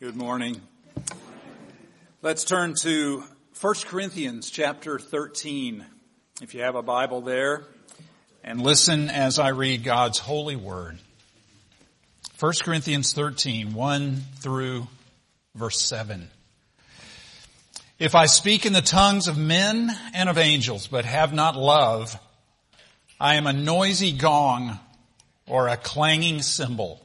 Good morning. Let's turn to 1 Corinthians chapter 13. If you have a Bible there, and listen as I read God's holy word. 1 Corinthians 13, 1 through verse 7. If I speak in the tongues of men and of angels, but have not love, I am a noisy gong or a clanging cymbal.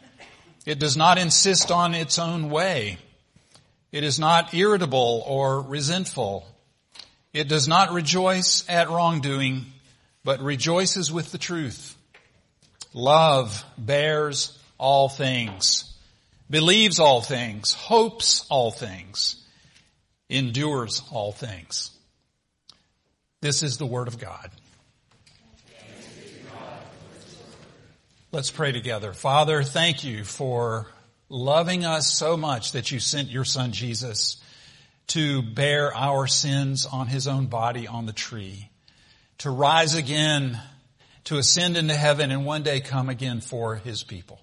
It does not insist on its own way. It is not irritable or resentful. It does not rejoice at wrongdoing, but rejoices with the truth. Love bears all things, believes all things, hopes all things, endures all things. This is the word of God. Let's pray together. Father, thank you for loving us so much that you sent your son Jesus to bear our sins on his own body on the tree, to rise again, to ascend into heaven and one day come again for his people.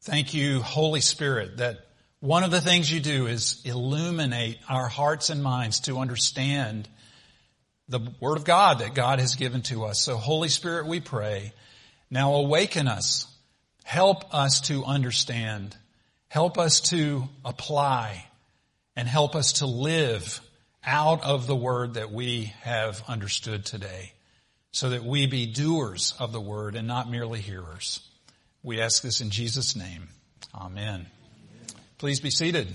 Thank you, Holy Spirit, that one of the things you do is illuminate our hearts and minds to understand the Word of God that God has given to us. So Holy Spirit, we pray, now awaken us. Help us to understand. Help us to apply and help us to live out of the word that we have understood today so that we be doers of the word and not merely hearers. We ask this in Jesus' name. Amen. Please be seated.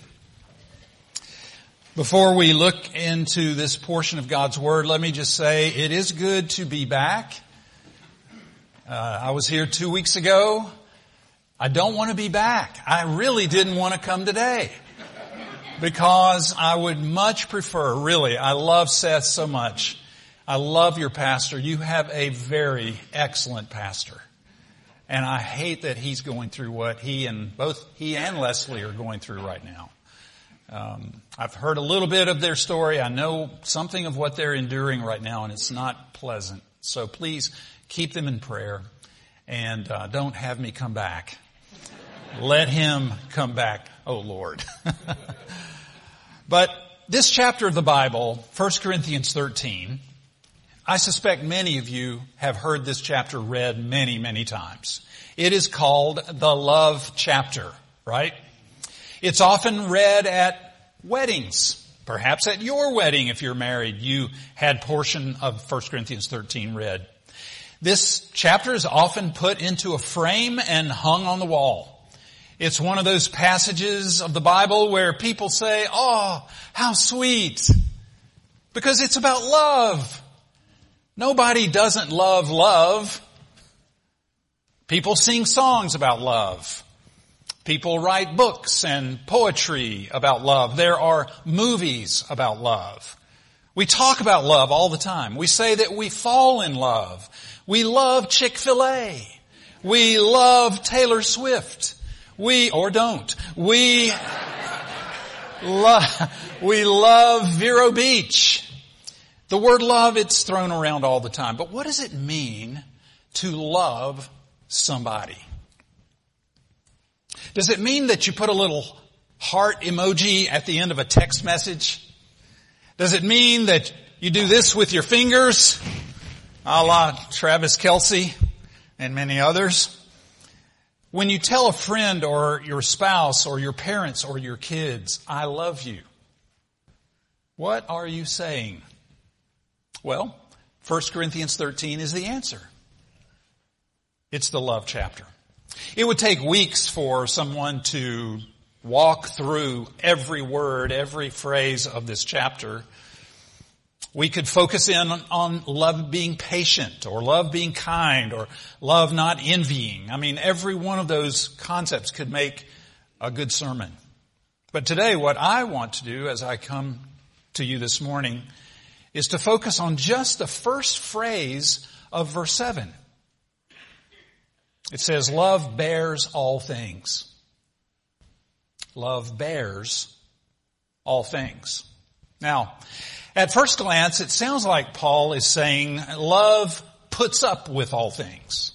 Before we look into this portion of God's Word, let me just say it is good to be back. Uh, I was here two weeks ago. I don't want to be back. I really didn't want to come today because I would much prefer, really, I love Seth so much. I love your pastor. You have a very excellent pastor. And I hate that he's going through what he and both he and Leslie are going through right now. Um, I've heard a little bit of their story. I know something of what they're enduring right now, and it's not pleasant. So please keep them in prayer and uh, don't have me come back. Let him come back, oh Lord. but this chapter of the Bible, 1 Corinthians 13, I suspect many of you have heard this chapter read many, many times. It is called the love chapter, right? It's often read at weddings. Perhaps at your wedding, if you're married, you had portion of 1 Corinthians 13 read. This chapter is often put into a frame and hung on the wall. It's one of those passages of the Bible where people say, oh, how sweet. Because it's about love. Nobody doesn't love love. People sing songs about love. People write books and poetry about love. There are movies about love. We talk about love all the time. We say that we fall in love. We love Chick-fil-A. We love Taylor Swift. We, or don't. We love, we love Vero Beach. The word love, it's thrown around all the time. But what does it mean to love somebody? Does it mean that you put a little heart emoji at the end of a text message? Does it mean that you do this with your fingers? a la Travis Kelce and many others. When you tell a friend or your spouse or your parents or your kids, I love you, what are you saying? Well, 1 Corinthians 13 is the answer. It's the love chapter. It would take weeks for someone to walk through every word, every phrase of this chapter we could focus in on love being patient or love being kind or love not envying. I mean, every one of those concepts could make a good sermon. But today what I want to do as I come to you this morning is to focus on just the first phrase of verse 7. It says, love bears all things. Love bears all things. Now, at first glance, it sounds like Paul is saying love puts up with all things.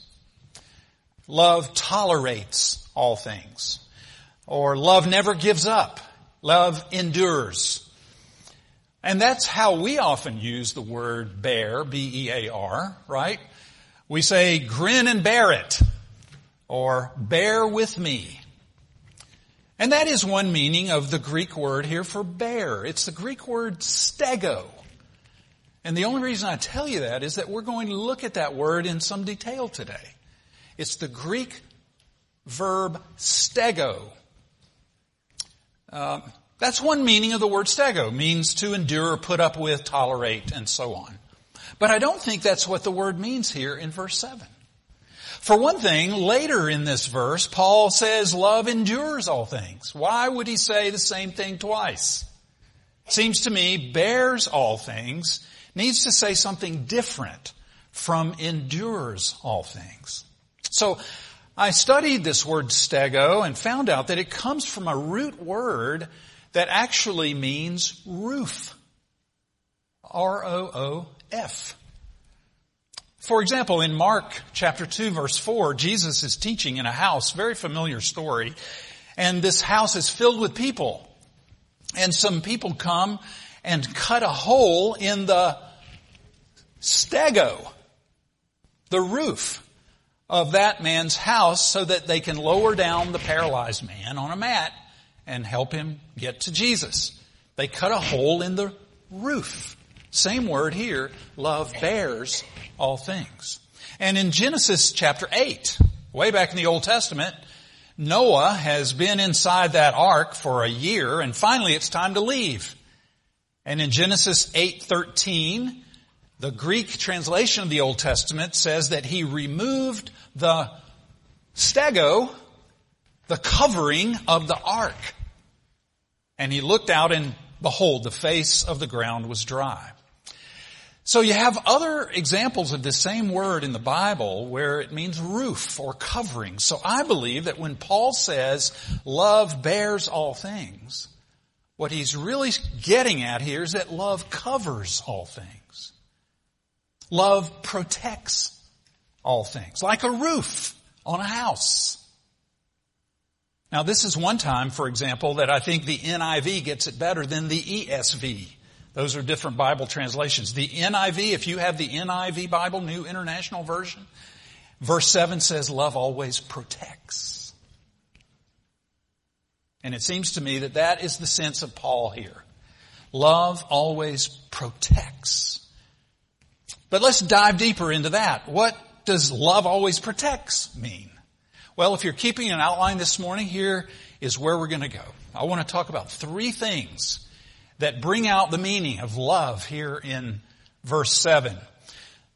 Love tolerates all things. Or love never gives up. Love endures. And that's how we often use the word bear, B-E-A-R, right? We say grin and bear it, or bear with me. And that is one meaning of the Greek word here for bear. It's the Greek word stego. And the only reason I tell you that is that we're going to look at that word in some detail today. It's the Greek verb stego. Uh, that's one meaning of the word stego, means to endure, put up with, tolerate, and so on. But I don't think that's what the word means here in verse 7. For one thing, later in this verse, Paul says love endures all things. Why would he say the same thing twice? Seems to me bears all things needs to say something different from endures all things. So I studied this word stego and found out that it comes from a root word that actually means roof. R-O-O-F. For example, in Mark chapter 2 verse 4, Jesus is teaching in a house, very familiar story, and this house is filled with people. And some people come and cut a hole in the stego, the roof of that man's house so that they can lower down the paralyzed man on a mat and help him get to Jesus. They cut a hole in the roof. Same word here, love bears all things. And in Genesis chapter 8, way back in the Old Testament, Noah has been inside that ark for a year and finally it's time to leave. And in Genesis 8:13, the Greek translation of the Old Testament says that he removed the stego, the covering of the ark. And he looked out and behold, the face of the ground was dry. So you have other examples of this same word in the Bible where it means roof or covering. So I believe that when Paul says love bears all things, what he's really getting at here is that love covers all things. Love protects all things, like a roof on a house. Now this is one time, for example, that I think the NIV gets it better than the ESV. Those are different Bible translations. The NIV, if you have the NIV Bible, New International Version, verse 7 says, love always protects. And it seems to me that that is the sense of Paul here. Love always protects. But let's dive deeper into that. What does love always protects mean? Well, if you're keeping an outline this morning, here is where we're going to go. I want to talk about three things that bring out the meaning of love here in verse 7.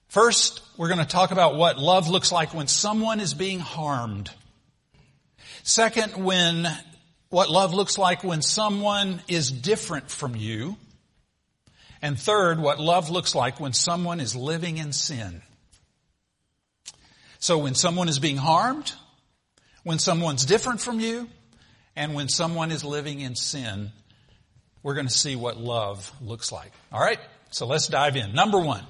First, we're going to talk about what love looks like when someone is being harmed. Second, when, what love looks like when someone is different from you. And third, what love looks like when someone is living in sin. So when someone is being harmed, when someone's different from you and when someone is living in sin, we're going to see what love looks like. All right? So let's dive in. Number one.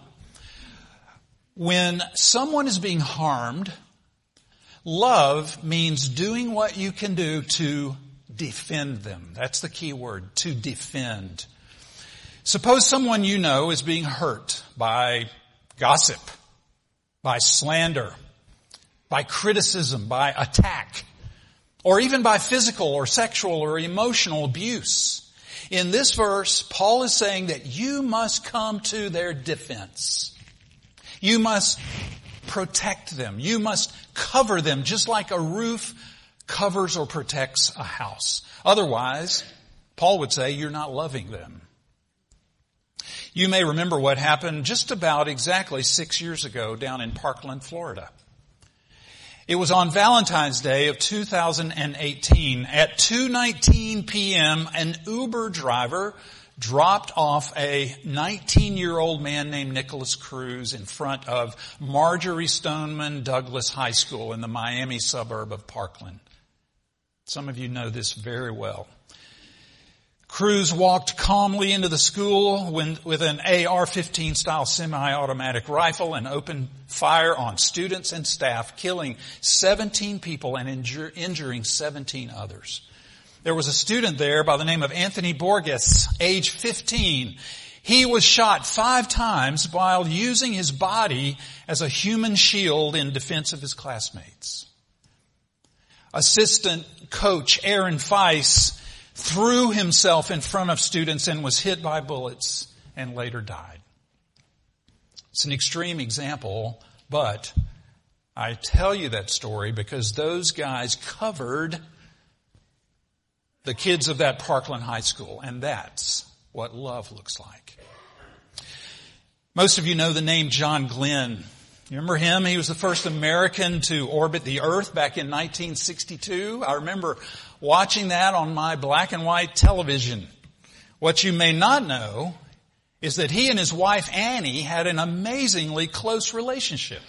When someone is being harmed, love means doing what you can do to defend them. That's the key word, to defend. Suppose someone you know is being hurt by gossip, by slander, by criticism, by attack, or even by physical or sexual or emotional abuse. In this verse, Paul is saying that you must come to their defense. You must protect them. You must cover them just like a roof covers or protects a house. Otherwise, Paul would say you're not loving them. You may remember what happened just about exactly six years ago down in Parkland, Florida. It was on Valentine's Day of 2018 at 2.19 p.m. an Uber driver dropped off a 19 year old man named Nikolas Cruz in front of Marjory Stoneman Douglas High School in the Miami suburb of Parkland. Some of you know this very well. Cruz walked calmly into the school when, with an AR-15 style semi-automatic rifle and opened fire on students and staff, killing 17 people and injur- injuring 17 others. There was a student there by the name of Anthony Borges, age 15. He was shot five times while using his body as a human shield in defense of his classmates. Assistant coach Aaron Feis threw himself in front of students and was hit by bullets and later died. It's an extreme example, but I tell you that story because those guys covered the kids of that Parkland High School, and that's what love looks like. Most of you know the name John Glenn. You remember him? He was the first American to orbit the Earth back in 1962. I remember watching that on my black and white television. What you may not know is that he and his wife Annie had an amazingly close relationship.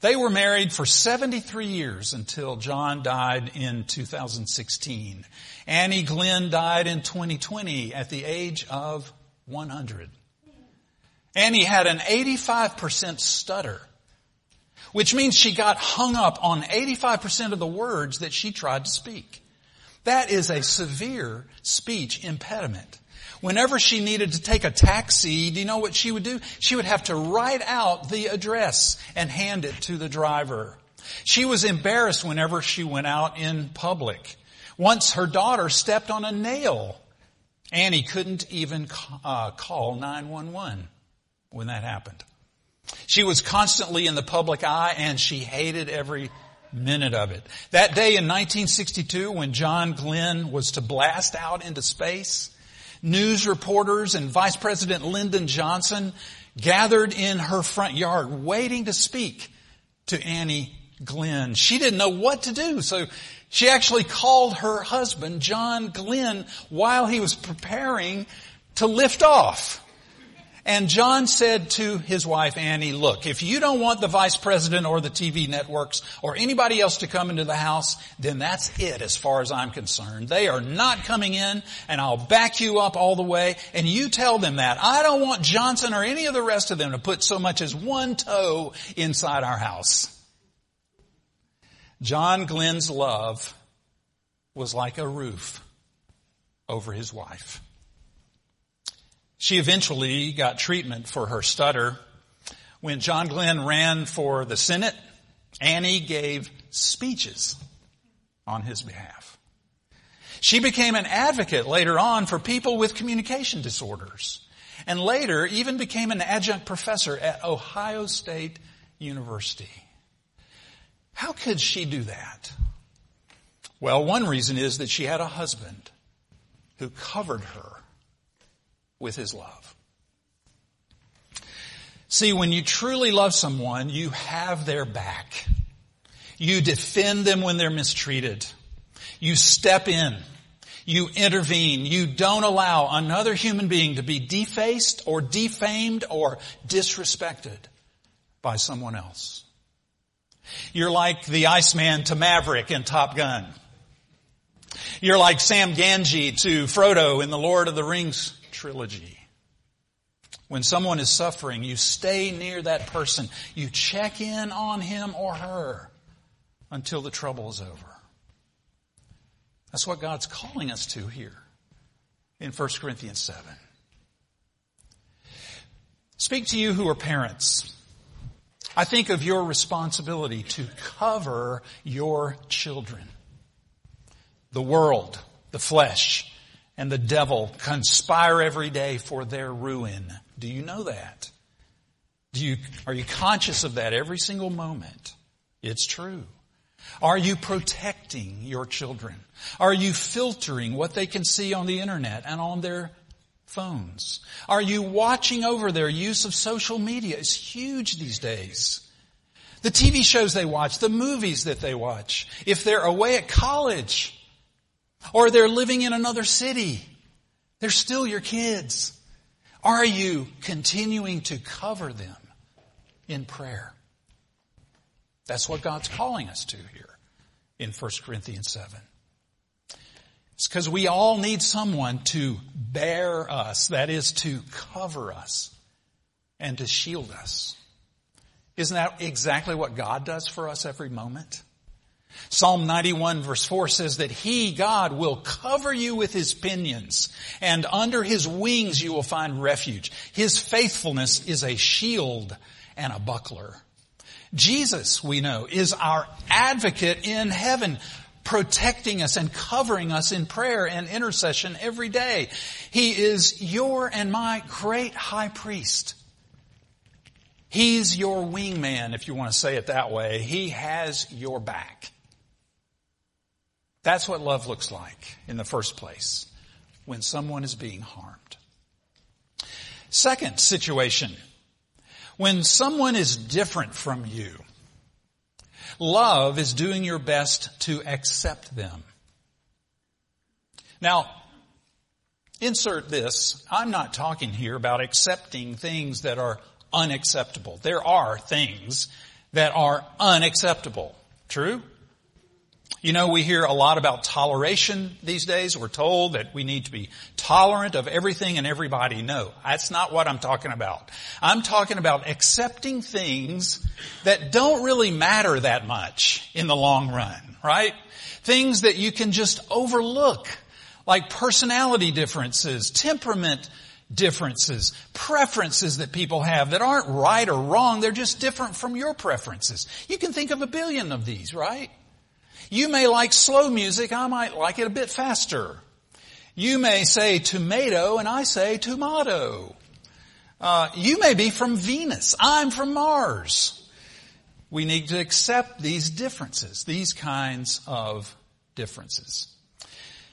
They were married for 73 years until John died in 2016. Annie Glenn died in 2020 at the age of 100. Annie had an 85% stutter, which means she got hung up on 85% of the words that she tried to speak. That is a severe speech impediment. Whenever she needed to take a taxi, do you know what she would do? She would have to write out the address and hand it to the driver. She was embarrassed whenever she went out in public. Once her daughter stepped on a nail. Annie couldn't even uh, call 911 when that happened. She was constantly in the public eye and she hated every minute of it. That day in 1962 when John Glenn was to blast out into space, news reporters and Vice President Lyndon Johnson gathered in her front yard waiting to speak to Annie Glenn. She didn't know what to do, so she actually called her husband, John Glenn, while he was preparing to lift off. And John said to his wife Annie, look, if you don't want the vice president or the TV networks or anybody else to come into the house, then that's it as far as I'm concerned. They are not coming in and I'll back you up all the way and you tell them that. I don't want Johnson or any of the rest of them to put so much as one toe inside our house. John Glenn's love was like a roof over his wife. She eventually got treatment for her stutter. When John Glenn ran for the Senate, Annie gave speeches on his behalf. She became an advocate later on for people with communication disorders and later even became an adjunct professor at Ohio State University. How could she do that? Well, one reason is that she had a husband who covered her with his love. See, when you truly love someone, you have their back. You defend them when they're mistreated. You step in. You intervene. You don't allow another human being to be defaced or defamed or disrespected by someone else. You're like the Iceman to Maverick in Top Gun. You're like Sam Gamgee to Frodo in the Lord of the Rings trilogy. When someone is suffering, you stay near that person. You check in on him or her until the trouble is over. That's what God's calling us to here in 1 Corinthians 7. Speak to you who are parents. I think of your responsibility to cover your children. The world, the flesh, and the devil conspire every day for their ruin. Do you know that? Do you, are you conscious of that every single moment? It's true. Are you protecting your children? Are you filtering what they can see on the internet and on their phones? Are you watching over their use of social media? It's huge these days. the TV shows they watch, the movies that they watch, if they're away at college, or they're living in another city, they're still your kids. Are you continuing to cover them in prayer? That's what God's calling us to here in 1 Corinthians 7. It's because we all need someone to bear us, that is to cover us and to shield us. Isn't that exactly what God does for us every moment? Psalm 91 verse 4 says that He, God, will cover you with His pinions and under His wings you will find refuge. His faithfulness is a shield and a buckler. Jesus, we know, is our advocate in heaven, protecting us and covering us in prayer and intercession every day. He is your and my great high priest. He's your wingman, if you want to say it that way. He has your back. That's what love looks like in the first place when someone is being harmed. Second situation, when someone is different from you, love is doing your best to accept them. Now, insert this. I'm not talking here about accepting things that are unacceptable. There are things that are unacceptable. True? You know, we hear a lot about toleration these days. We're told that we need to be tolerant of everything and everybody. No, that's not what I'm talking about. I'm talking about accepting things that don't really matter that much in the long run, right? Things that you can just overlook, like personality differences, temperament differences, preferences that people have that aren't right or wrong. They're just different from your preferences. You can think of a billion of these, right? You may like slow music. I might like it a bit faster. You may say tomato and I say tomato. Uh, you may be from Venus. I'm from Mars. We need to accept these differences, these kinds of differences.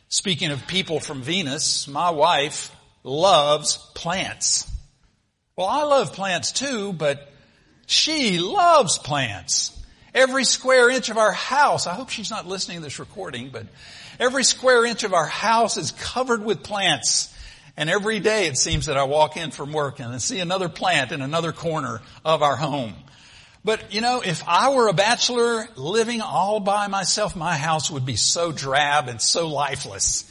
Speaking of people from Venus, my wife loves plants. Well, I love plants too, but she loves plants. Every square inch of our house, I hope she's not listening to this recording, but every square inch of our house is covered with plants. And every day it seems that I walk in from work and I see another plant in another corner of our home. But you know, if I were a bachelor living all by myself, my house would be so drab and so lifeless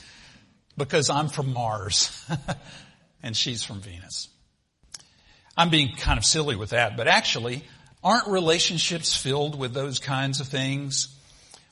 because I'm from Mars and she's from Venus. I'm being kind of silly with that, but actually, aren't relationships filled with those kinds of things?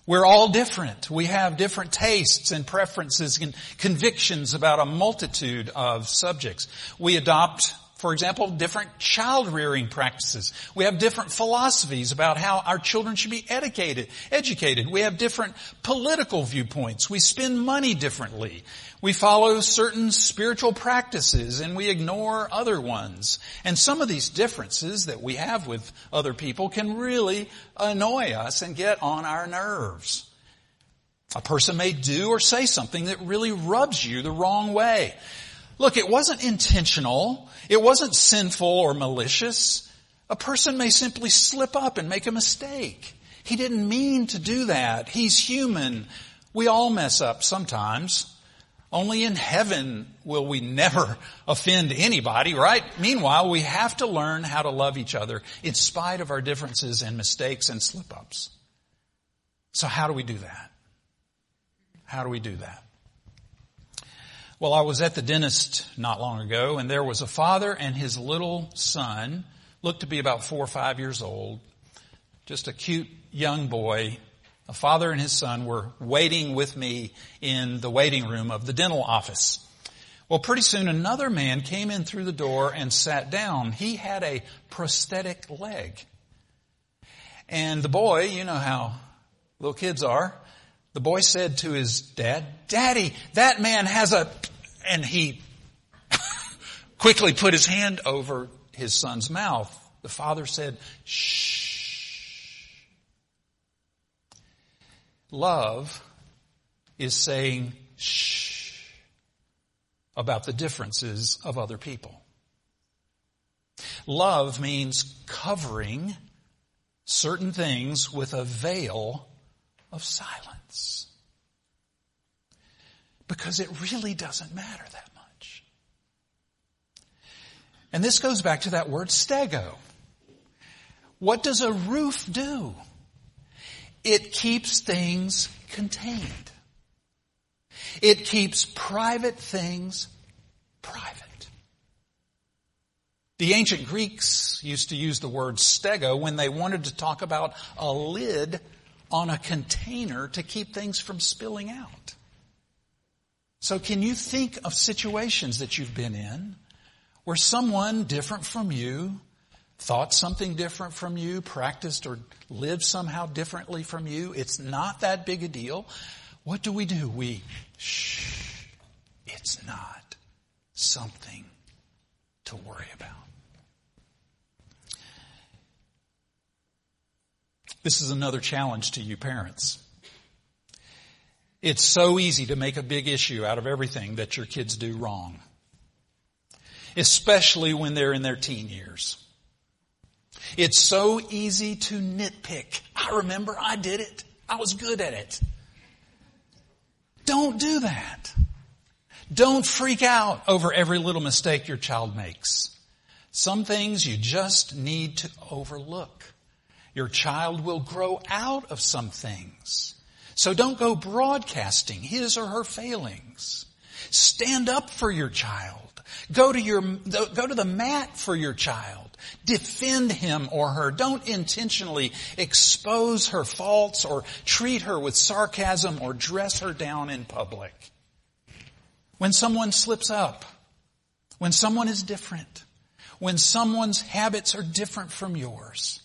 We're all different. We have different tastes and preferences and convictions about a multitude of subjects. We adopt for example, different child rearing practices. We have different philosophies about how our children should be educated, educated. We have different political viewpoints. We spend money differently. We follow certain spiritual practices and we ignore other ones. And some of these differences that we have with other people can really annoy us and get on our nerves. A person may do or say something that really rubs you the wrong way. Look, it wasn't intentional. It wasn't sinful or malicious. A person may simply slip up and make a mistake. He didn't mean to do that. He's human. We all mess up sometimes. Only in heaven will we never offend anybody, right? Meanwhile, we have to learn how to love each other in spite of our differences and mistakes and slip-ups. So how do we do that? How do we do that? Well, I was at the dentist not long ago and there was a father and his little son, looked to be about four or five years old, just a cute young boy. A father and his son were waiting with me in the waiting room of the dental office. Well, pretty soon another man came in through the door and sat down. He had a prosthetic leg. And the boy, you know how little kids are, the boy said to his dad, Daddy, that man has a, and he quickly put his hand over his son's mouth. The father said, shh. Love is saying shh about the differences of other people. Love means covering certain things with a veil of silence. Because it really doesn't matter that much. And this goes back to that word stego. What does a roof do? It keeps things contained. It keeps private things private. The ancient Greeks used to use the word stego when they wanted to talk about a lid on a container to keep things from spilling out. So can you think of situations that you've been in where someone different from you thought something different from you, practiced or lived somehow differently from you? It's not that big a deal. What do we do? We, shh, it's not something to worry about. This is another challenge to you parents. It's so easy to make a big issue out of everything that your kids do wrong. Especially when they're in their teen years. It's so easy to nitpick. I remember I did it. I was good at it. Don't do that. Don't freak out over every little mistake your child makes. Some things you just need to overlook. Your child will grow out of some things. So don't go broadcasting his or her failings. Stand up for your child. Go to your, go to the mat for your child. Defend him or her. Don't intentionally expose her faults or treat her with sarcasm or dress her down in public. When someone slips up, when someone is different, when someone's habits are different from yours,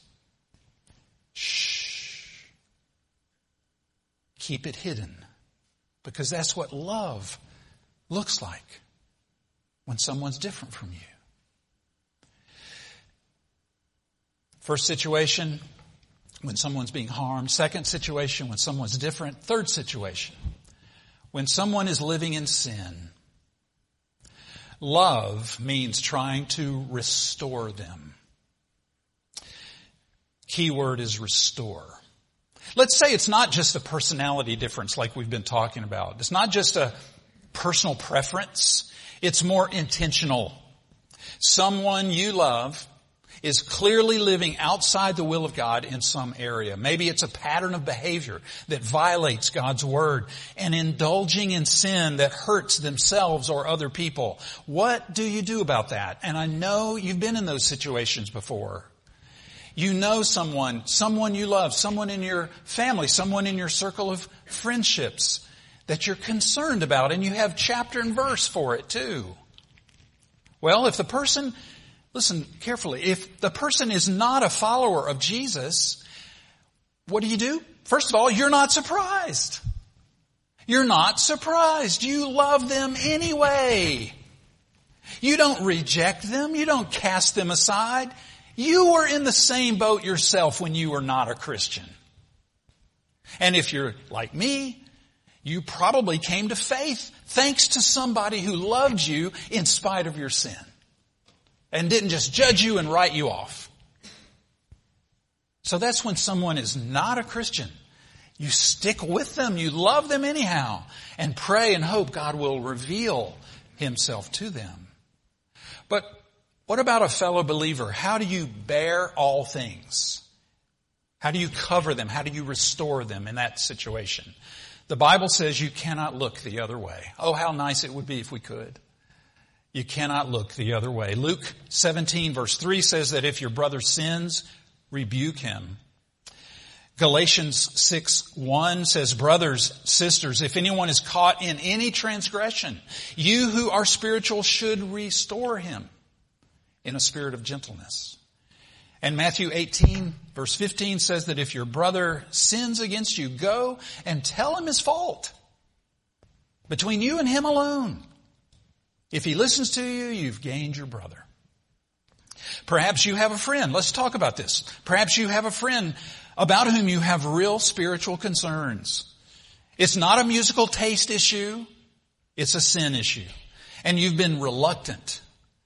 Shh. Keep it hidden. Because that's what love looks like when someone's different from you. First situation, when someone's being harmed. Second situation, when someone's different. Third situation, when someone is living in sin. Love means trying to restore them. Key word is restore. Let's say it's not just a personality difference like we've been talking about. It's not just a personal preference. It's more intentional. Someone you love is clearly living outside the will of God in some area. Maybe it's a pattern of behavior that violates God's word and indulging in sin that hurts themselves or other people. What do you do about that? And I know you've been in those situations before. You know someone, someone you love, someone in your family, someone in your circle of friendships that you're concerned about and you have chapter and verse for it too. Well, if the person, listen carefully, if the person is not a follower of Jesus, what do you do? First of all, you're not surprised. You're not surprised. You love them anyway. You don't reject them. You don't cast them aside. You were in the same boat yourself when you were not a Christian. And if you're like me, you probably came to faith thanks to somebody who loved you in spite of your sin. And didn't just judge you and write you off. So that's when someone is not a Christian. You stick with them, you love them anyhow, and pray and hope God will reveal Himself to them. But what about a fellow believer? How do you bear all things? How do you cover them? How do you restore them in that situation? The Bible says you cannot look the other way. Oh, how nice it would be if we could. You cannot look the other way. Luke 17 verse 3 says that if your brother sins, rebuke him. Galatians 6, 1 says, brothers, sisters, if anyone is caught in any transgression, you who are spiritual should restore him in a spirit of gentleness. And Matthew 18 verse 15 says that if your brother sins against you, go and tell him his fault. Between you and him alone. If he listens to you, you've gained your brother. Perhaps you have a friend. Let's talk about this. Perhaps you have a friend about whom you have real spiritual concerns. It's not a musical taste issue. It's a sin issue. And you've been reluctant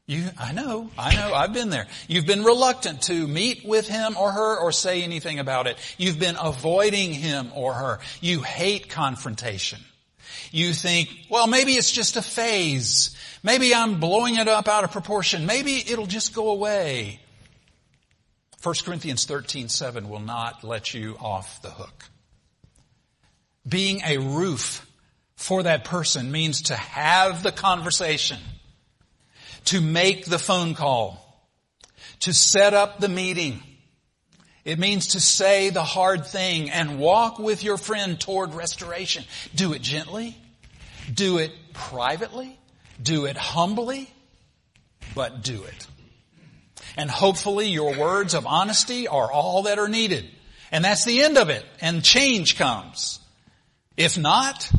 You, I know, I know, I've been there. You've been reluctant to meet with him or her or say anything about it. You've been avoiding him or her. You hate confrontation. You think, well, maybe it's just a phase. Maybe I'm blowing it up out of proportion. Maybe it'll just go away. 1 Corinthians 13, 7 will not let you off the hook. Being a roof for that person means to have the conversation to make the phone call, to set up the meeting. It means to say the hard thing and walk with your friend toward restoration. Do it gently. Do it privately. Do it humbly. But do it. And hopefully your words of honesty are all that are needed. And that's the end of it. And change comes. If not,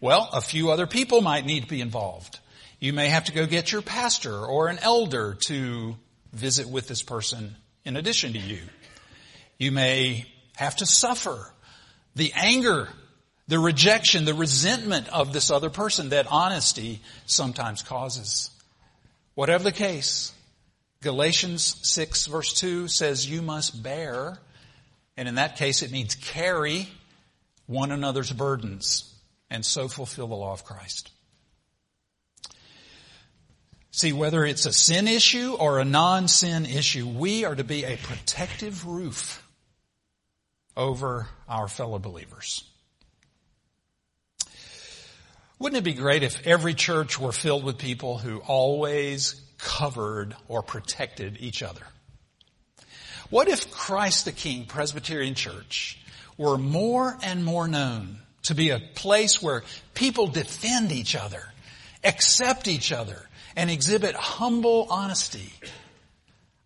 well, a few other people might need to be involved. You may have to go get your pastor or an elder to visit with this person in addition to you. You may have to suffer the anger, the rejection, the resentment of this other person that honesty sometimes causes. Whatever the case, Galatians 6 verse 2 says you must bear, and in that case it means carry one another's burdens and so fulfill the law of Christ. See, whether it's a sin issue or a non-sin issue, we are to be a protective roof over our fellow believers. Wouldn't it be great if every church were filled with people who always covered or protected each other? What if Christ the King Presbyterian Church were more and more known to be a place where people defend each other, accept each other, and exhibit humble honesty.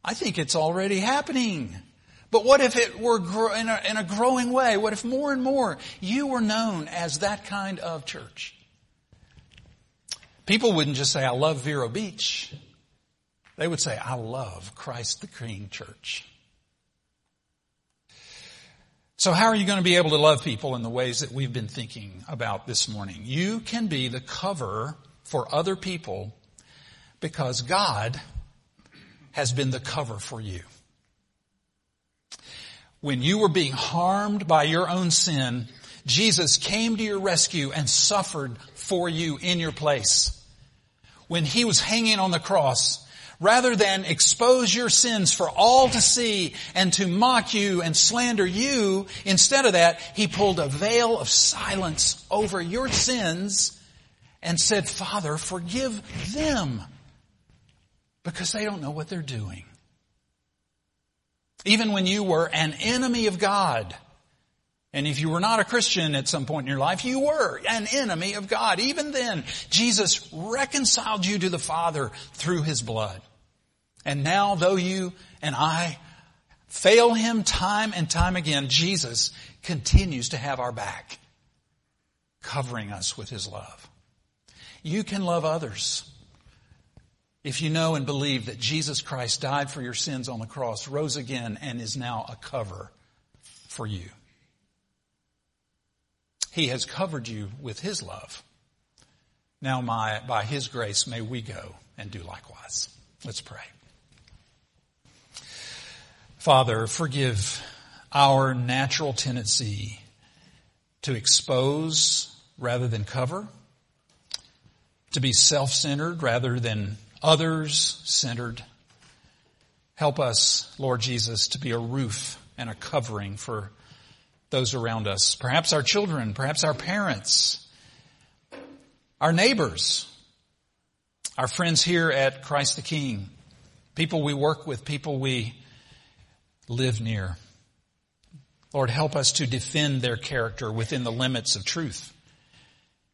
I think it's already happening. But what if it were in a, in a growing way? What if more and more you were known as that kind of church? People wouldn't just say, I love Vero Beach. They would say, I love Christ the King Church. So how are you going to be able to love people in the ways that we've been thinking about this morning? You can be the cover for other people because God has been the cover for you. When you were being harmed by your own sin, Jesus came to your rescue and suffered for you in your place. When he was hanging on the cross, rather than expose your sins for all to see and to mock you and slander you, instead of that, he pulled a veil of silence over your sins and said, Father, forgive them because they don't know what they're doing. Even when you were an enemy of God, and if you were not a Christian at some point in your life, you were an enemy of God. Even then, Jesus reconciled you to the Father through His blood. And now, though you and I fail Him time and time again, Jesus continues to have our back, covering us with His love. You can love others if you know and believe that Jesus Christ died for your sins on the cross, rose again, and is now a cover for you. He has covered you with His love. Now my, by His grace may we go and do likewise. Let's pray. Father, forgive our natural tendency to expose rather than cover, to be self-centered rather than others centered. Help us, Lord Jesus, to be a roof and a covering for those around us. Perhaps our children, perhaps our parents, our neighbors, our friends here at Christ the King, people we work with, people we live near. Lord, help us to defend their character within the limits of truth.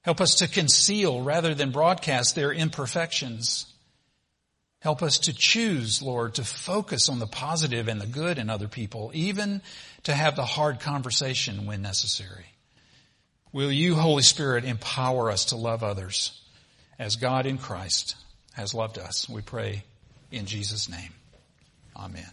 Help us to conceal rather than broadcast their imperfections. Help us to choose, Lord, to focus on the positive and the good in other people, even to have the hard conversation when necessary. Will you, Holy Spirit, empower us to love others as God in Christ has loved us? We pray in Jesus' name. Amen.